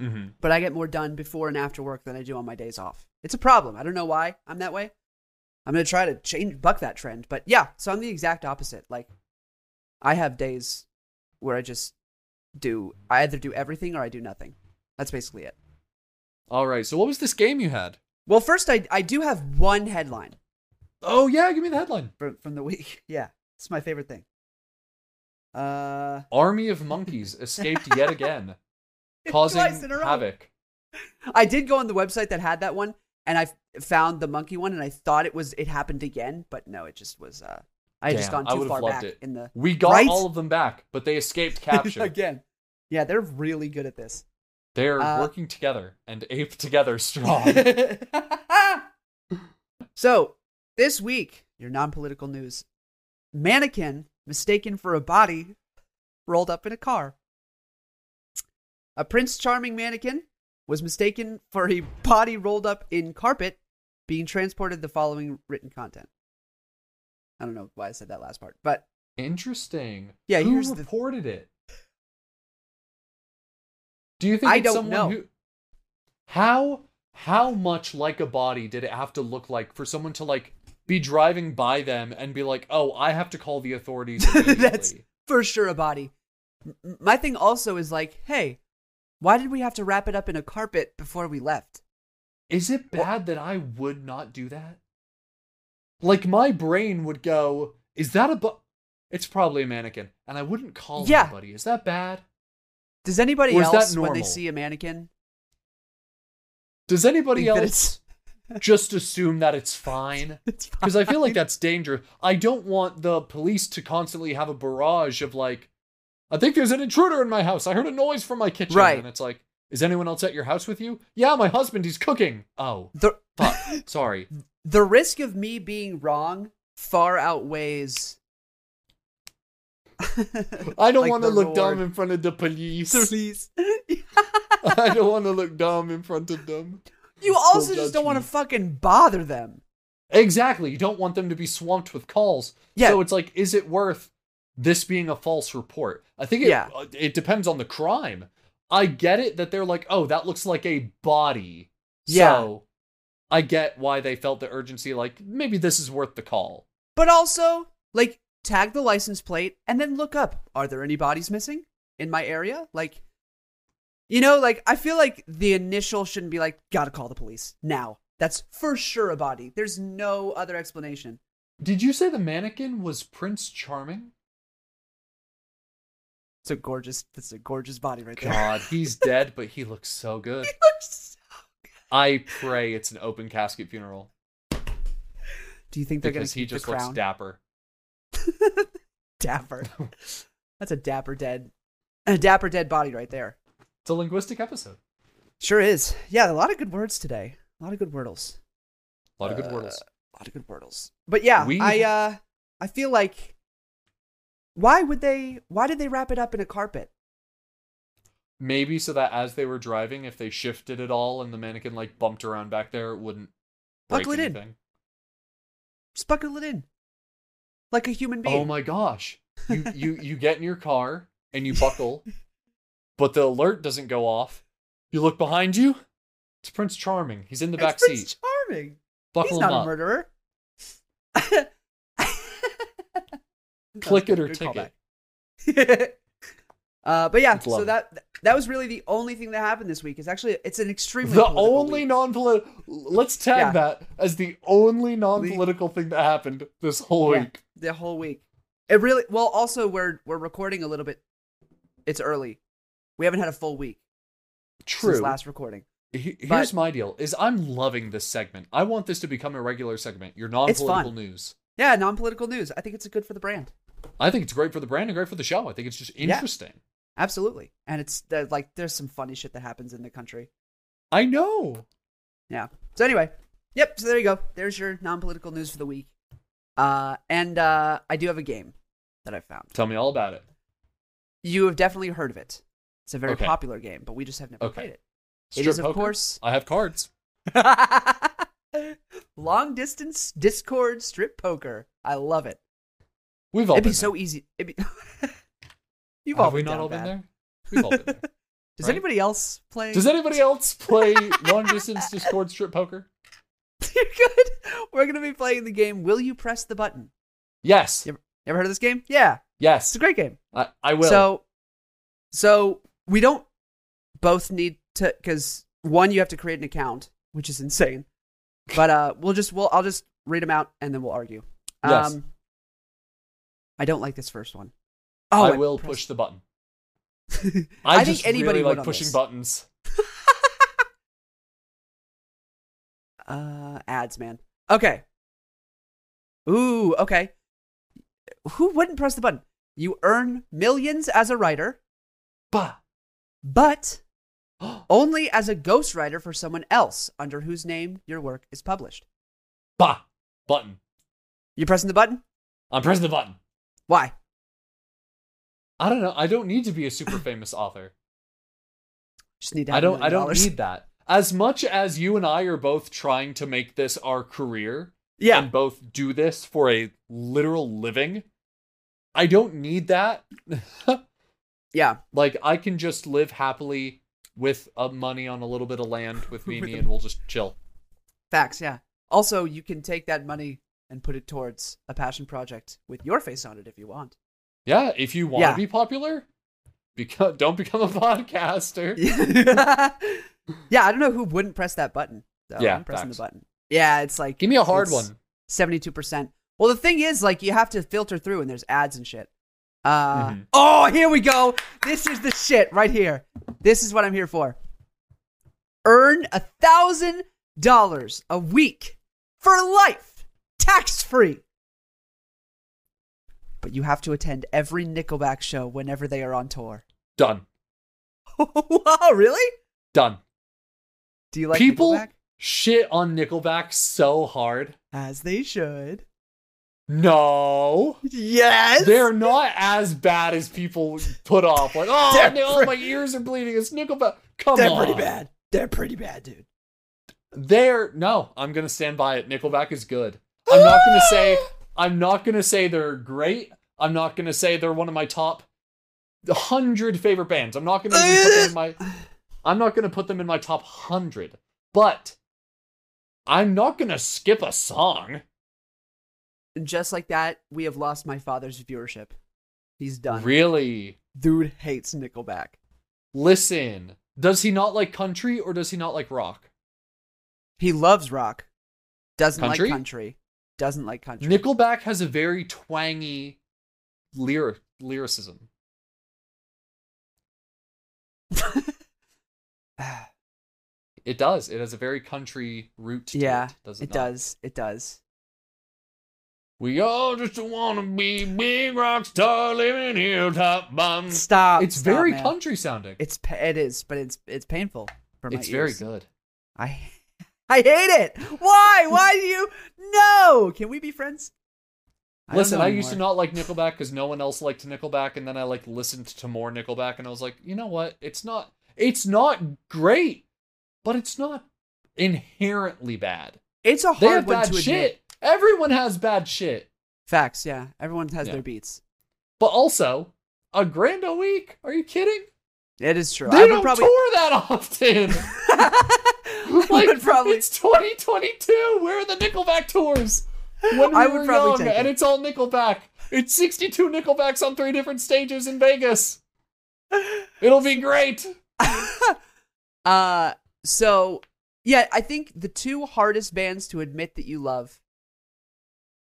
Mm-hmm. But I get more done before and after work than I do on my days off. It's a problem. I don't know why I'm that way. I'm gonna try to change buck that trend. But yeah, so I'm the exact opposite. Like, I have days where I just do I either do everything or I do nothing. That's basically it. All right. So what was this game you had? Well, first I I do have one headline Oh yeah, give me the headline. from from the week. Yeah, it's my favorite thing. Uh, Army of monkeys escaped yet again, causing twice in a row. havoc. I did go on the website that had that one, and I found the monkey one, and I thought it was it happened again, but no, it just was. uh I had just Damn, gone I too far back it. in the We got Right? all of them back, but they escaped capture. again. Yeah, they're really good at this. They're Uh, working together and ape together strong. so this week, your non-political news: mannequin mistaken for a body rolled up in a car. A Prince Charming mannequin was mistaken for a body rolled up in carpet, being transported the following written content. I don't know why I said that last part, but Interesting. Yeah, who here's the- reported it? Do you think I it's don't someone know. who? How how much like a body did it have to look like for someone to like be driving by them and be like, "Oh, I have to call the authorities." That's- for sure a body. My thing also is like, hey, why did we have to wrap it up in a carpet before we left? Is it bad that I would not do that? Like my brain would go, "Is that a bu- It's probably a mannequin," and I wouldn't call Yeah. anybody. Is that bad? Does anybody Or else, when they see a mannequin, Does anybody think else just assume that it's fine? Because I feel like that's dangerous. I don't want the police to constantly have a barrage of like, I think there's an intruder in my house. I heard a noise from my kitchen. Right. And it's like, is anyone else at your house with you? Yeah, my husband. He's cooking. Oh, the fuck. Sorry. the risk of me being wrong far outweighs. I don't Like want to look dumb in front of the police. Please. I don't want to look dumb in front of them. you also Don't just don't want to fucking bother them. Exactly. You don't want them to be swamped with calls. Yeah. So it's like, is it worth this being a false report? I think it, Yeah. uh, it depends on the crime. I get it that they're like, oh, that looks like a body. Yeah. So I get why they felt the urgency, like, maybe this is worth the call. But also, like, tag the license plate and then look up are there any bodies missing in my area? Like, you know, like, I feel like the initial shouldn't be like, gotta call the police now. That's for sure a body. There's no other explanation. Did you say the mannequin was Prince Charming? It's a gorgeous, it's a gorgeous body right there. God, he's dead, but he looks so good. He looks so- I pray it's an open casket funeral Do you think they're gonna because he just the looks dapper. dapper. That's a dapper dead, a dapper dead body right there. It's a linguistic episode. Sure is. Yeah, a lot of good words today. A lot of good wordles. A lot of good Uh, words. A lot of good wordles. But yeah, We- I uh I feel like why would they why did they wrap it up in a carpet? Maybe so that as they were driving, if they shifted it all and the mannequin like bumped around back there, it wouldn't Buckle it in. anything. Just buckle it in. Like a human oh being. Oh my gosh! You you you get in your car and you buckle, but the alert doesn't go off. You look behind you. It's Prince Charming. He's in the It's back Prince seat. Charming. Buckle He's not a murderer. Click it or ticket. uh, but yeah, so that that was really the only thing that happened this week. It's actually it's an extremely The only week. non-political. Let's tag Yeah. that as the only non-political thing that happened this whole Yeah, week. the whole week. It really well. Also, we're we're recording a little bit. It's early. We haven't had a full week True. since last recording. He- But- Here's my deal: is I'm loving this segment. I want this to become a regular segment. Your non-political news. Yeah, non-political news. I think it's good for the brand. I think it's great for the brand and great for the show. I think it's just Yeah. interesting. Absolutely, and it's like there's some funny shit that happens in the country. I know. Yeah. So anyway, Yep. So there you go. There's your non-political news for the week. Uh, and uh, I do have a game that I found. Tell me all about it. You have definitely heard of it. It's a very Okay. popular game, but we just have never Okay. played it. Strip it is, of poker? course, I have cards. long distance Discord strip poker. I love it. We've all It'd be been so easy. It'd be. You've all Have we been not all been bad. there? We've all been there. Does right? anybody else play? Does anybody else play long distance Discord strip poker? You're good. We're gonna be playing the game. Will you press the button? Yes. You ever heard of this game? Yeah, Yes. it's a great game. I, I will. So, so we don't both need to because one, you have to create an account, which is insane. But uh, we'll just we'll I'll just read them out and then we'll argue. Yes. Um, I don't like this first one. I I will pressed- push the button. I, I, think anybody really would like pushing this. buttons. Uh, ads, man. Okay. Ooh, okay. Who wouldn't press the button? You earn millions as a writer, Bah. but only as a ghostwriter for someone else under whose name your work is published. Bah. Button. You pressing the button? I'm pressing the button. Why? I don't know. I don't need to be a super famous author. Just need to I don't. I don't need that. As much as you and I are both trying to make this our career Yeah. and both do this for a literal living, I don't need that. yeah. like I can just live happily with uh, money on a little bit of land with With Mimi, and we'll just chill. Facts, yeah. Also, you can take that money and put it towards a passion project with your face on it if you want. Yeah, if you want Yeah. to be popular, become don't become a podcaster. yeah, I don't know who wouldn't press that button. Though. Yeah, I'm pressing facts. the button. Yeah, it's like Give me a hard one. 72%. Well, the thing is, like, you have to filter through and there's ads and shit. Uh, Mhm. Oh, here we go. This is the shit right here. This is what I'm here for. Earn a thousand dollars a week for life, tax free. But you have to attend every Nickelback show whenever they are on tour. Done. wow, really? Done. Do you like People Nickelback? shit on Nickelback so hard. As they should. No. Yes. They're not as bad as people put off. Like, oh, They're no, oh, pre- my ears are bleeding. It's Nickelback. Come on. They're pretty bad. They're pretty bad, dude. They're no. I'm gonna stand by it. Nickelback is good. I'm not gonna say. I'm not gonna say they're great. I'm not gonna say they're one of my top hundred favorite bands. I'm not gonna put them in my. I'm not gonna put them in my top hundred. But I'm not gonna skip a song. Just like that, we have lost my father's viewership. He's done. Really? Dude hates Nickelback. Listen. Does he not like country or does he not like rock? He loves rock. Doesn't Country? like country. Doesn't like country. Nickelback has a very twangy lyric lyricism. It does. It has a very country root to yeah, it. Does it, it, does. It does. We all just wanna be big rock star living hilltop bum. Stop. It's stop, very man. country sounding. It's it is, but it's it's painful for my It's very good. I I hate it. Why? Why do you? No. Can we be friends? I Listen, I used to not like Nickelback because no one else liked Nickelback, and then I like listened to more Nickelback, and I was like, you know what? It's not. It's not great, but it's not inherently bad. It's a They hard have one bad to admit. shit. Everyone has bad shit, Facts. Yeah. Everyone has Yeah. their beats. but also a grand a week. Are you kidding? It is true. They I don't probably. tour that often. Like would probably. it's 2022. Where are the Nickelback tours? When we I were probably young, take and it. it's all Nickelback. It's 62 Nickelbacks on three different stages in Vegas. It'll be great. uh. So yeah, I think the two hardest bands to admit that you love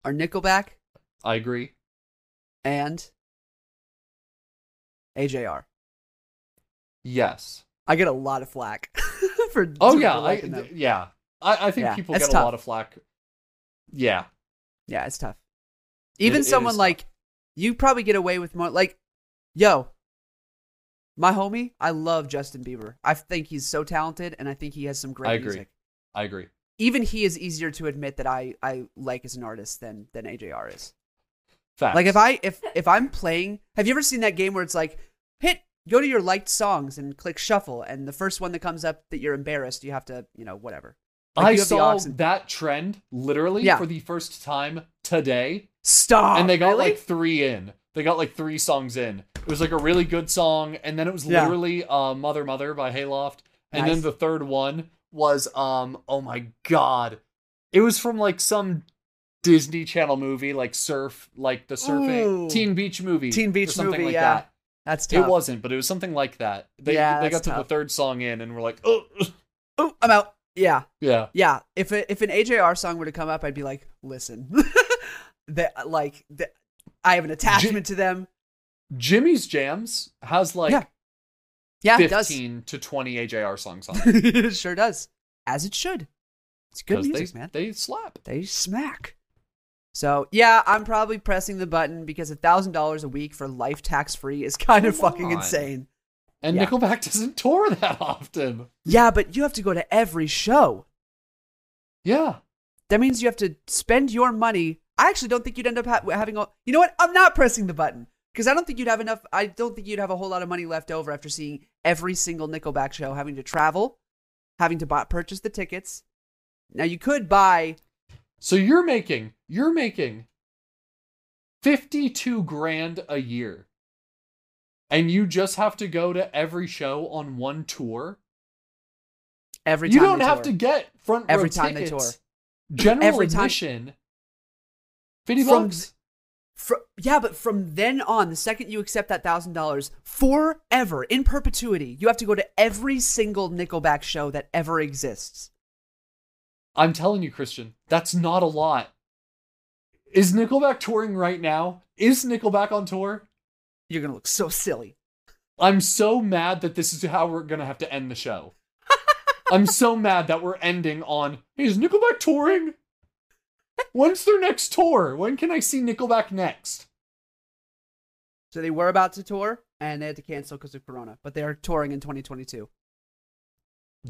are Nickelback I agree. and AJR. Yes. I get a lot of flack for. Oh yeah, I, them. yeah. I, I think Yeah, people get tough. a lot of flack. Yeah. Yeah, it's tough. Even it someone tough. like you probably get away with more like yo. My homie, I love Justin Bieber. I think he's so talented and I think he has some great I agree. music. I agree. even he is easier to admit that I I like as an artist than than AJR is. Facts. Like if I if if I'm playing, have you ever seen that game where it's like hit go to your liked songs and click shuffle and the first one that comes up that you're embarrassed, you have to, you know, whatever. Like, I you have the saw that trend literally Yeah. for the first time today, Stop. and they got really? like three in. They got like three songs in. It was like a really good song, and then it was Yeah. literally uh, "Mother Mother" by Hayloft, and Nice. then the third one was um oh my god, it was from like some Disney Channel movie, like Surf, like the surfing Ooh. Teen Beach movie, Teen or Beach something movie, like yeah. that. That's tough. It wasn't, but it was something like that. They Yeah, they got that's to the third song in, and we're like, oh Oh, I'm out. Yeah. yeah. Yeah, if a, if an AJR song were to come up, I'd be like, listen, that like that, I have an attachment to them. Jimmy's Jams has like Yeah. Yeah, it does. 15 to 20 AJR songs on it. it sure does, as it should. It's good music, they, man. They slap. They smack. So yeah, I'm probably pressing the button because a thousand dollars a week for life tax free is kind of fucking on. insane. And Yeah. Nickelback doesn't tour that often. Yeah, but you have to go to every show. Yeah. That means you have to spend your money. I actually don't think you'd end up ha- having all. You know what? I'm not pressing the button because I don't think you'd have enough. I don't think you'd have a whole lot of money left over after seeing every single Nickelback show, having to travel, having to buy, purchase the tickets. Now you could buy. So you're making you're making 52 grand a year. And you just have to go to every show on one tour. Every time. you don't have to get front row Every time they tour. General Every time- admission. 50 From bucks. Fr- yeah, but from then on, the second you accept that thousand dollars, forever in perpetuity, you have to go to every single Nickelback show that ever exists. I'm telling you, Christian, that's not a lot. Is Nickelback touring right now? Is Nickelback on tour? You're gonna look so silly. I'm so mad that this is how we're gonna have to end the show. I'm so mad that we're ending on hey, is Nickelback touring? When's their next tour? When can I see Nickelback next? So they were about to tour, and they had to cancel because of Corona, but they are touring in 2022.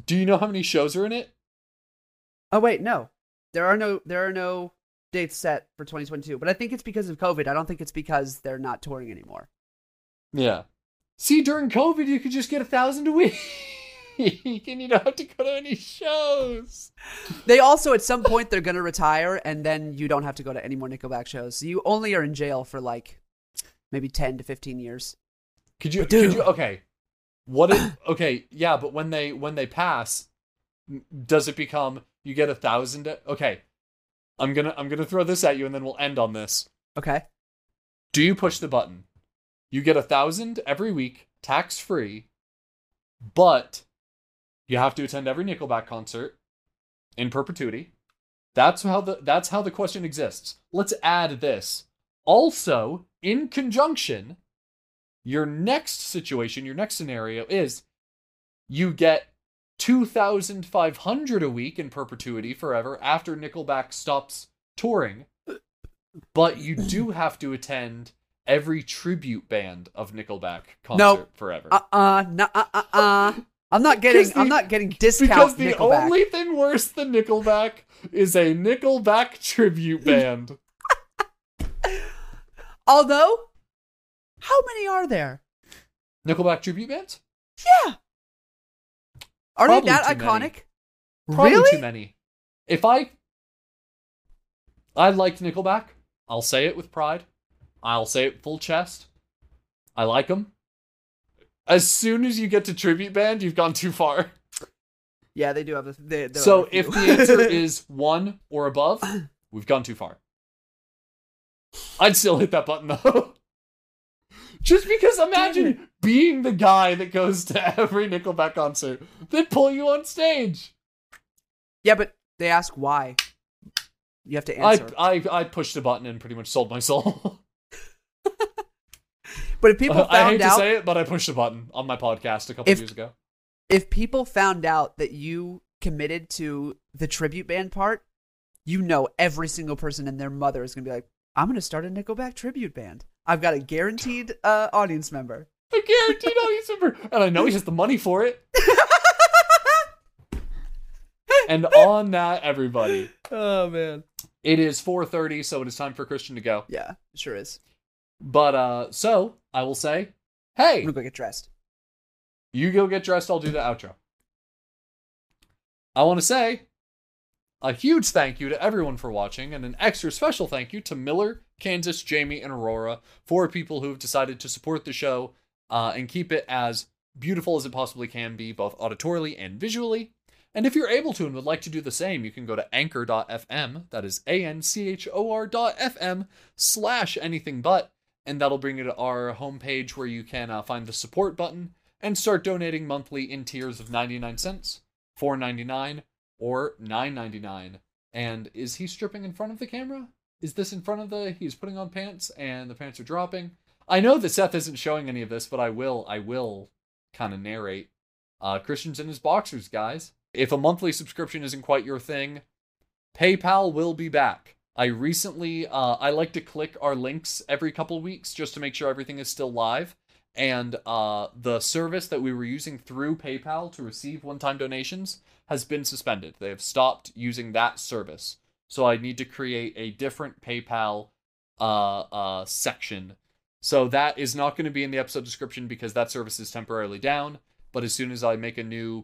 Do you know how many shows are in it? Oh wait, no, there are no there are no dates set for 2022. But I think it's because of COVID. I don't think it's because they're not touring anymore. Yeah. See, during COVID, you could just get a thousand a week, and you don't have to go to any shows. They also at some point they're gonna retire, and then you don't have to go to any more Nickelback shows. So you only are in jail for like maybe 10 to 15 years. Could you? Dude- Could you? Okay. What? If, okay. Yeah, but when they when they pass, does it become you get a thousand? Okay. I'm gonna I'm gonna throw this at you, and then we'll end on this. Okay. Do you push the button? You get a thousand every week, tax free, but you have to attend every Nickelback concert in perpetuity. That's how the that's how the question exists. Let's add this. Also, in conjunction, your next situation, your next scenario is you get 2500 a week in perpetuity forever after Nickelback stops touring. But you do have to attend every tribute band of Nickelback concert No. forever. Uh uh nah, uh uh uh. I'm not getting. The- I'm not getting discounts because the Nickelback. only thing worse than Nickelback is a Nickelback tribute band. Although, how many are there? Nickelback tribute bands? Yeah. Are Probably they that too many. iconic? Probably really? too many. If I I liked Nickelback, I'll say it with pride. I'll say it full chest. I like them. As soon as you get to tribute band, you've gone too far. Yeah, they do have. A, they, So if the answer is one or above, we've gone too far. I'd still hit that button though. Just because imagine being the guy that goes to every Nickelback concert. They pull you on stage. yeah, but they ask why. You have to answer. I I pushed a button and pretty much sold my soul. but if people found out that- I hate found to say it, but I pushed a button on my podcast a couple If- years ago. if people found out that you committed to the tribute band part, you know every single person and their mother is gonna be like, "I'm gonna start a Nickelback tribute band. I've got a guaranteed uh, audience member." A guaranteed audience member, and I know he has the money for it. and on that, everybody, oh man. it is 4:30, so it is time for Christian to go. Yeah, it sure is. But uh, so I will say, I'm hey, gonna go get dressed. you go get dressed. I'll do the outro. I want to say a huge thank you to everyone for watching, and an extra special thank you to Miller, Kansas, Jamie, and Aurora, four people who have decided to support the show uh, and keep it as beautiful as it possibly can be, both auditorily and visually. And if you're able to and would like to do the same, you can go to anchor.fm, that is A N C H O R dot FM slash anything but, and that'll bring you to our homepage where you can uh, find the support button and start donating monthly in tiers of 99 cents, 4.99, or 9.99. And is he stripping in front of the camera? Is this in front of the he's putting on pants and the pants are dropping? I know that Seth isn't showing any of this, but I will I will kind of narrate. Uh Christian's in his boxers, guys. If a monthly subscription isn't quite your thing, PayPal will be back. I recently uh I like to click our links every couple weeks just to make sure everything is still live. And uh the service that we were using through PayPal to receive one-time donations has been suspended. They have stopped using that service. So I need to create a different PayPal uh uh section. So that is not going to be in the episode description because that service is temporarily down, but as soon as I make a new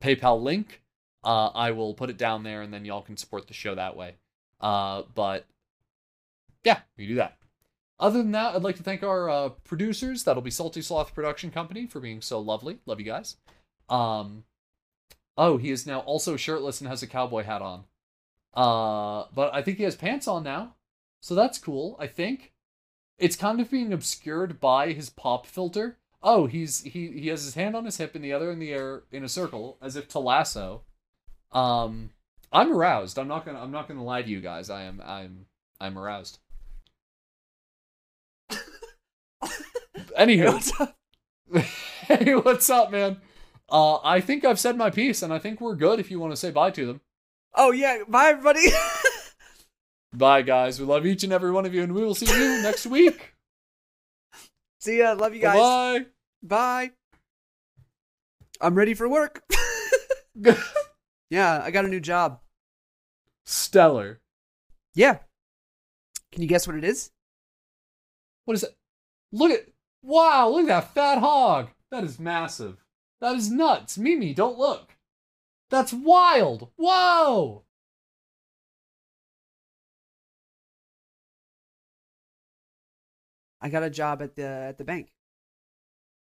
PayPal link, uh I will put it down there and then y'all can support the show that way. Uh but yeah, we do that. Other than that, I'd like to thank our uh, producers. That'll be Salty Sloth Production Company for being so lovely. Love you guys. Um, oh, he is now also shirtless and has a cowboy hat on. Uh, but I think he has pants on now, so that's cool. I think it's kind of being obscured by his pop filter. Oh, he's he he has his hand on his hip and the other in the air in a circle as if to lasso. Um, I'm aroused. I'm not gonna I'm not gonna lie to you guys. I am I'm I'm aroused. Anywho, hey, what's up, man? Uh, I think I've said my piece, and I think we're good. If you want to say bye to them, Oh yeah, bye everybody. bye, guys. We love each and every one of you, and we will see you next week. See ya. Love you guys. Bye. Bye. I'm ready for work. yeah, I got a new job. Stellar. Yeah. Can you guess what it is? What is it? Look at wow! Look at that fat hog. That is massive. That is nuts. Mimi, don't look. That's wild. Whoa. I got a job at the at the bank.